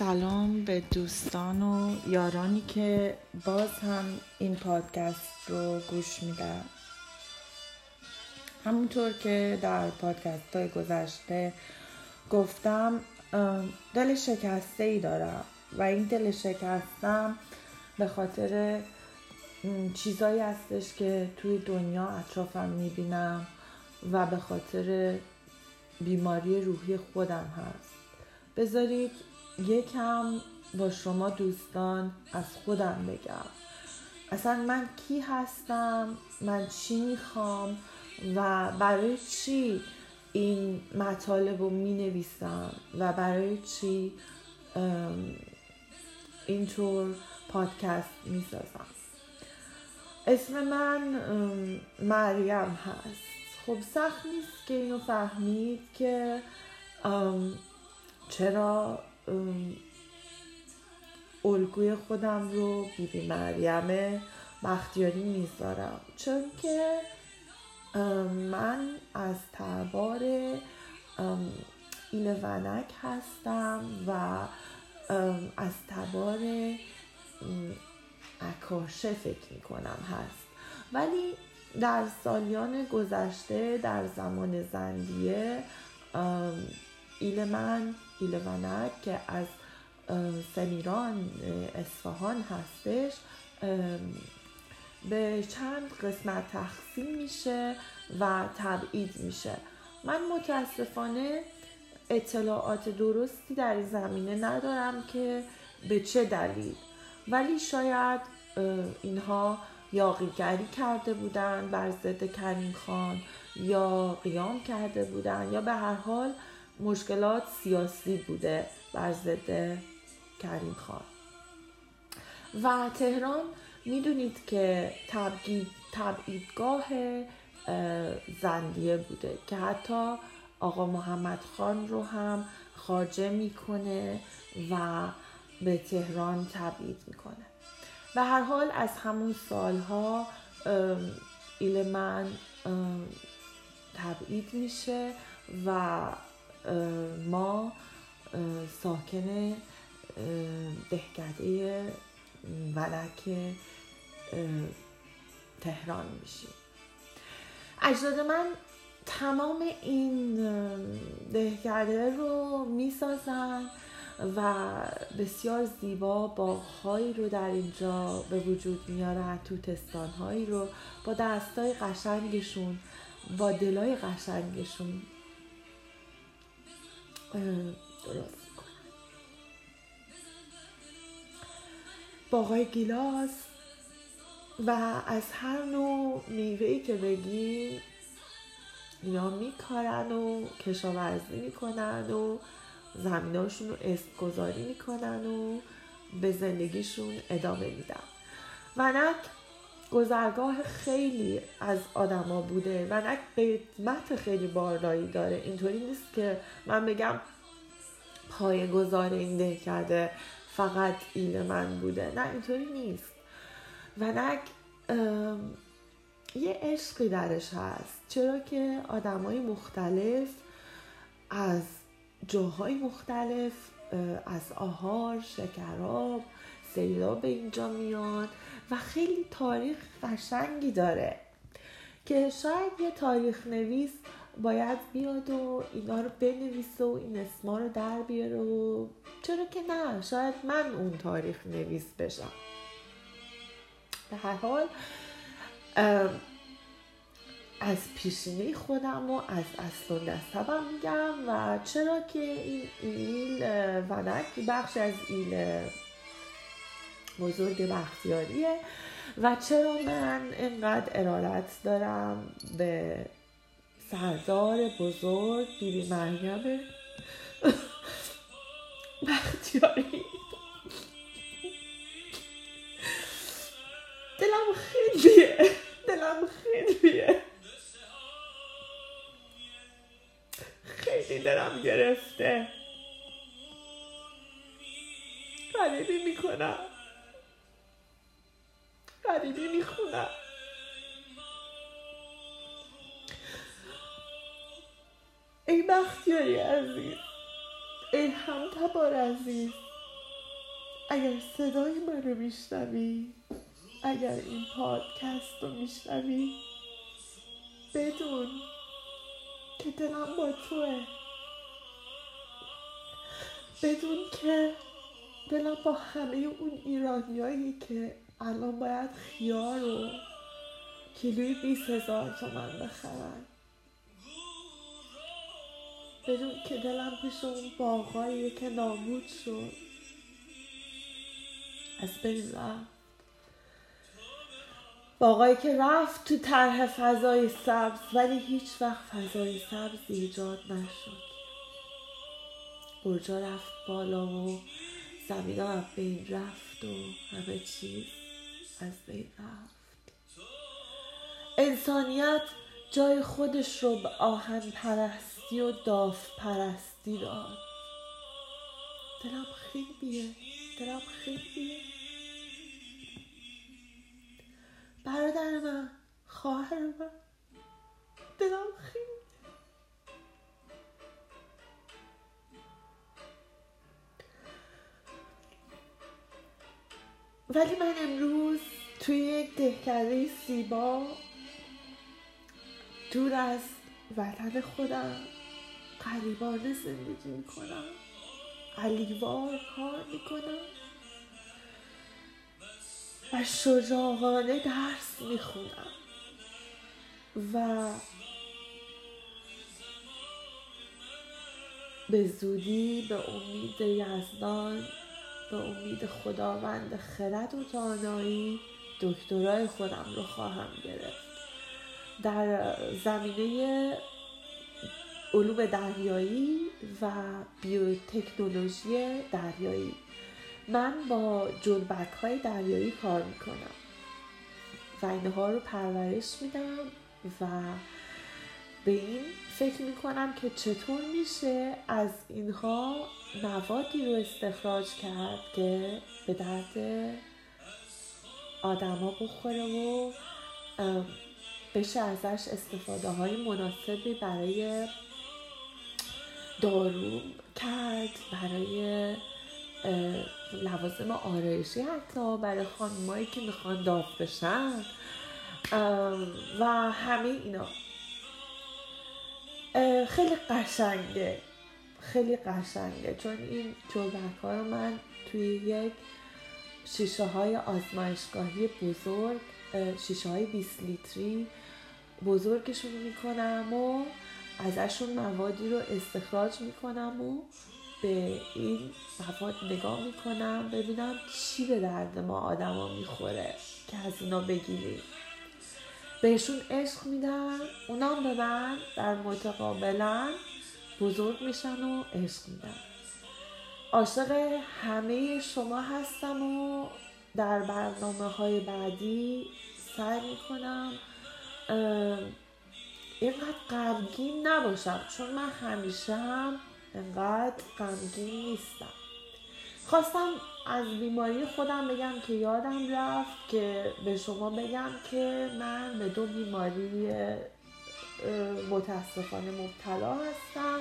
سلام به دوستان و یارانی که باز هم این پادکست رو گوش میدن. همونطور که در پادکست های گذشته گفتم دل شکسته ای دارم و این دل شکستم به خاطر چیزایی هستش که توی دنیا اطرافم می‌بینم و به خاطر بیماری روحی خودم هست. بذارید یکم با شما دوستان از خودم بگم. اصلا من کی هستم؟ من چی می‌خوام؟ و برای چی این مطالب رو می نویسم و برای چی اینطور پادکست می سازم اسم من مریم هست. خب سخت نیست که اینو فهمید که چرا الگوی خودم رو بیبی مریم بختیاری می‌ذارم. چون که من از تبار ایل ونک هستم و از تبار اکاشه فکر می‌کنم هست. ولی در سالیان گذشته در زمان زندیه ایل من که از سمیران اصفهان هستش به چند قسمت تقسیم میشه و تبعید میشه. من متاسفانه اطلاعات درستی در این زمینه ندارم که به چه دلیل. ولی شاید اینها یاقیگری کرده بودن بر ضد کریم خان یا قیام کرده بودن یا به هر حال مشکلات سیاسی بوده بر ضد کریم خان. و تهران می‌دونید که تبعیدگاه زندیه بوده که حتی آقا محمد خان رو هم خارجه می‌کنه و به تهران تبعید می‌کنه. به هر حال از همون سالها ایل من تبعید میشه و ما ساکن دهکده ولک تهران میشیم. اجداد من تمام این دهکده رو می‌سازن و بسیار زیبا باغهایی رو در اینجا به وجود میارن توتستان هایی رو با دستای قشنگشون با دلای قشنگشون درست. باقای گیلاس و از هر نوع میوهی که بگی اینا میکارن و کشاورزی می‌کنن و زمیناشون رو گذاری می‌کنن و به زندگیشون ادامه میدن. ونک گذرگاه خیلی از آدما بوده ونک قیمت خیلی بالایی داره. اینطوری نیست که من بگم پای گذار این ده کرده فقط ایل من بوده. نه اینطوری نیست. ونک یه عشقی درش هست. چرا که آدمای مختلف از جاهای مختلف از آهار شکراب سیلاب به اینجا میان و خیلی تاریخ قشنگی داره که شاید یه تاریخ نویس باید بیاد و اینا رو بنویسه و این اسما رو در بیاره و چرا که نه شاید من اون تاریخ نویس بشم. به هر حال از پیشینه خودم و از اصل و نسبم میگم و چرا که این ایل ونک بخش از ایل بزرگ بختیاریه. و چرا من اینقدر ارادت دارم به سردار بزرگ بیبی مریم بختیاری؟ دلم خیلیه. دلم خیلیه. خیلی دلم گرفته. غریبی می‌کنم. بختیاری عزیز. ای هم تبار عزیز. اگر صدای من رو میشنوی اگر این پادکست رو میشنوی بدون که دلم با توه. بدون که دلم با همه اون ایرانیایی که الان باید خیار و کیلوی بیس هزار تومن بخرن. بدون که دلم پیش اون باقایی که نابود شد. از بین باقایی که رفت تو طرح فضای سبز ولی هیچ وقت فضای سبز ایجاد نشد. برجا رفت بالا و زمین از بین رفت و همه چیز از بین رفت. انسانیت جای خودش رو به آهن پرستی و داف پرستی داد. دلم خیلیه دلم خیلیه. برادر من خواهر من دلم خیلی ولی من امروز توی یک دهکده سیبا دور از وطن خودم. قریبانه زندگی می‌کنم. علیوار کار می‌کنم. و شجاعانه درس می‌خونم. و به زودی به امید یزدان به امید خداوند خرد و دانایی دکترای خودم رو خواهم گرفت. در زمینه علوم دریایی و بیوتکنولوژی دریایی. من با جلبک های دریایی کار می‌کنم. و اینها رو پرورش میدم و به این فکر می‌کنم که چطور میشه از اینها موادی رو استخراج کرد که به درد آدما بخوره و بشه ازش استفاده های مناسبی برای دارو کرد برای لوازم آرایشی حتی برای خانمایی که می‌خوان داغ بشن. و همه اینا. خیلی قشنگه. خیلی قشنگه. چون این جلبک ها رو من توی یک شیشه های آزمایشگاهی بزرگ شیشه های 20 لیتری بزرگشون می‌کنم و ازشون موادی رو استخراج می‌کنم و به این مواد نگاه می‌کنم ببینم چی به درد ما آدما می‌خوره که از اینا بگیریم. بهشون عشق میدن اونام به من در متقابلا بزرگ میشن و عشق میدن. عاشق همه شما هستم و در برنامه های بعدی سعی می‌کنم اینقدر غمگین نباشم چون من همیشه هم انقدر غمگین نیستم. خواستم از بیماری خودم بگم که یادم رفت که به شما بگم که من به دو بیماری متاسفانه مبتلا هستم.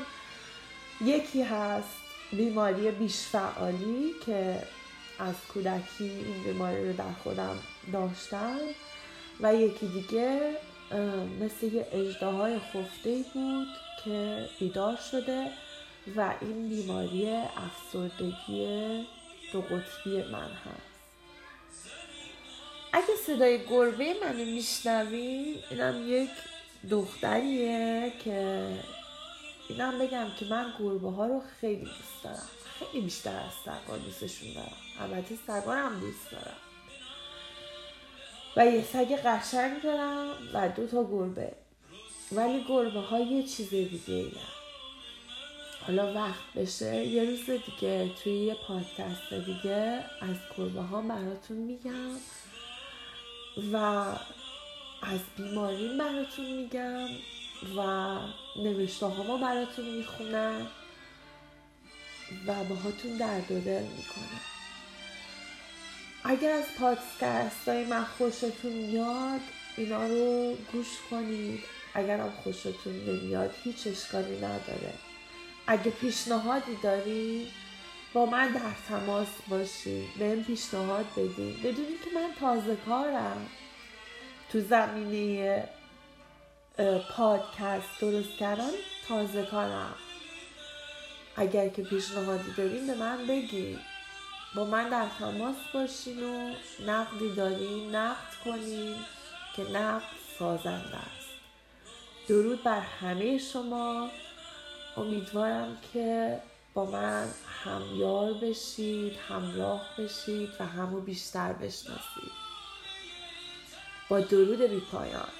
یکی هست بیماری بیشفعالی که از کودکی این بیماری رو در خودم داشتم و یکی دیگه مثل یه اجدهای خفته بود که بیدار شده و این بیماری افسردگی دو قطبی من هست. اگه صدای گربه منو میشنوین اینم یک دختریه که اینم بگم که من گربه ها رو خیلی دوست دارم. خیلی بیشتر از سگا دوستشون دارم. البته سگا هم دوست دارم. و یه سگ قشنگ دارم و دو تا گربه. ولی گربه ها یه چیز دیگه ای حالا وقت بشه یه روز دیگه توی یه پادکست دیگه از گربه ها براتون میگم و از بیماری براتون میگم و نوشته ها براتون می‌خونم و باهاتون درد و دل می‌کنم. اگر از پادکست های من خوشتون میاد اینا رو گوش کنید. اگرم خوشتون نمیاد هیچ اشکالی نداره. اگه پیشنهادی داری با من در تماس باشین این پیشنهاد بدین بدونید که من تازه کارم. تو زمینه پادکست درست کردن تازه کارم. اگر که پیشنهادی دارین به من بگین با من در تماس باشین و نقدی دارین نقد کنین که نقد سازنده است. درود بر همه شما. امیدوارم که با من همیار بشید همراه بشید و همو بیشتر بشناسید. با درود بی پایان.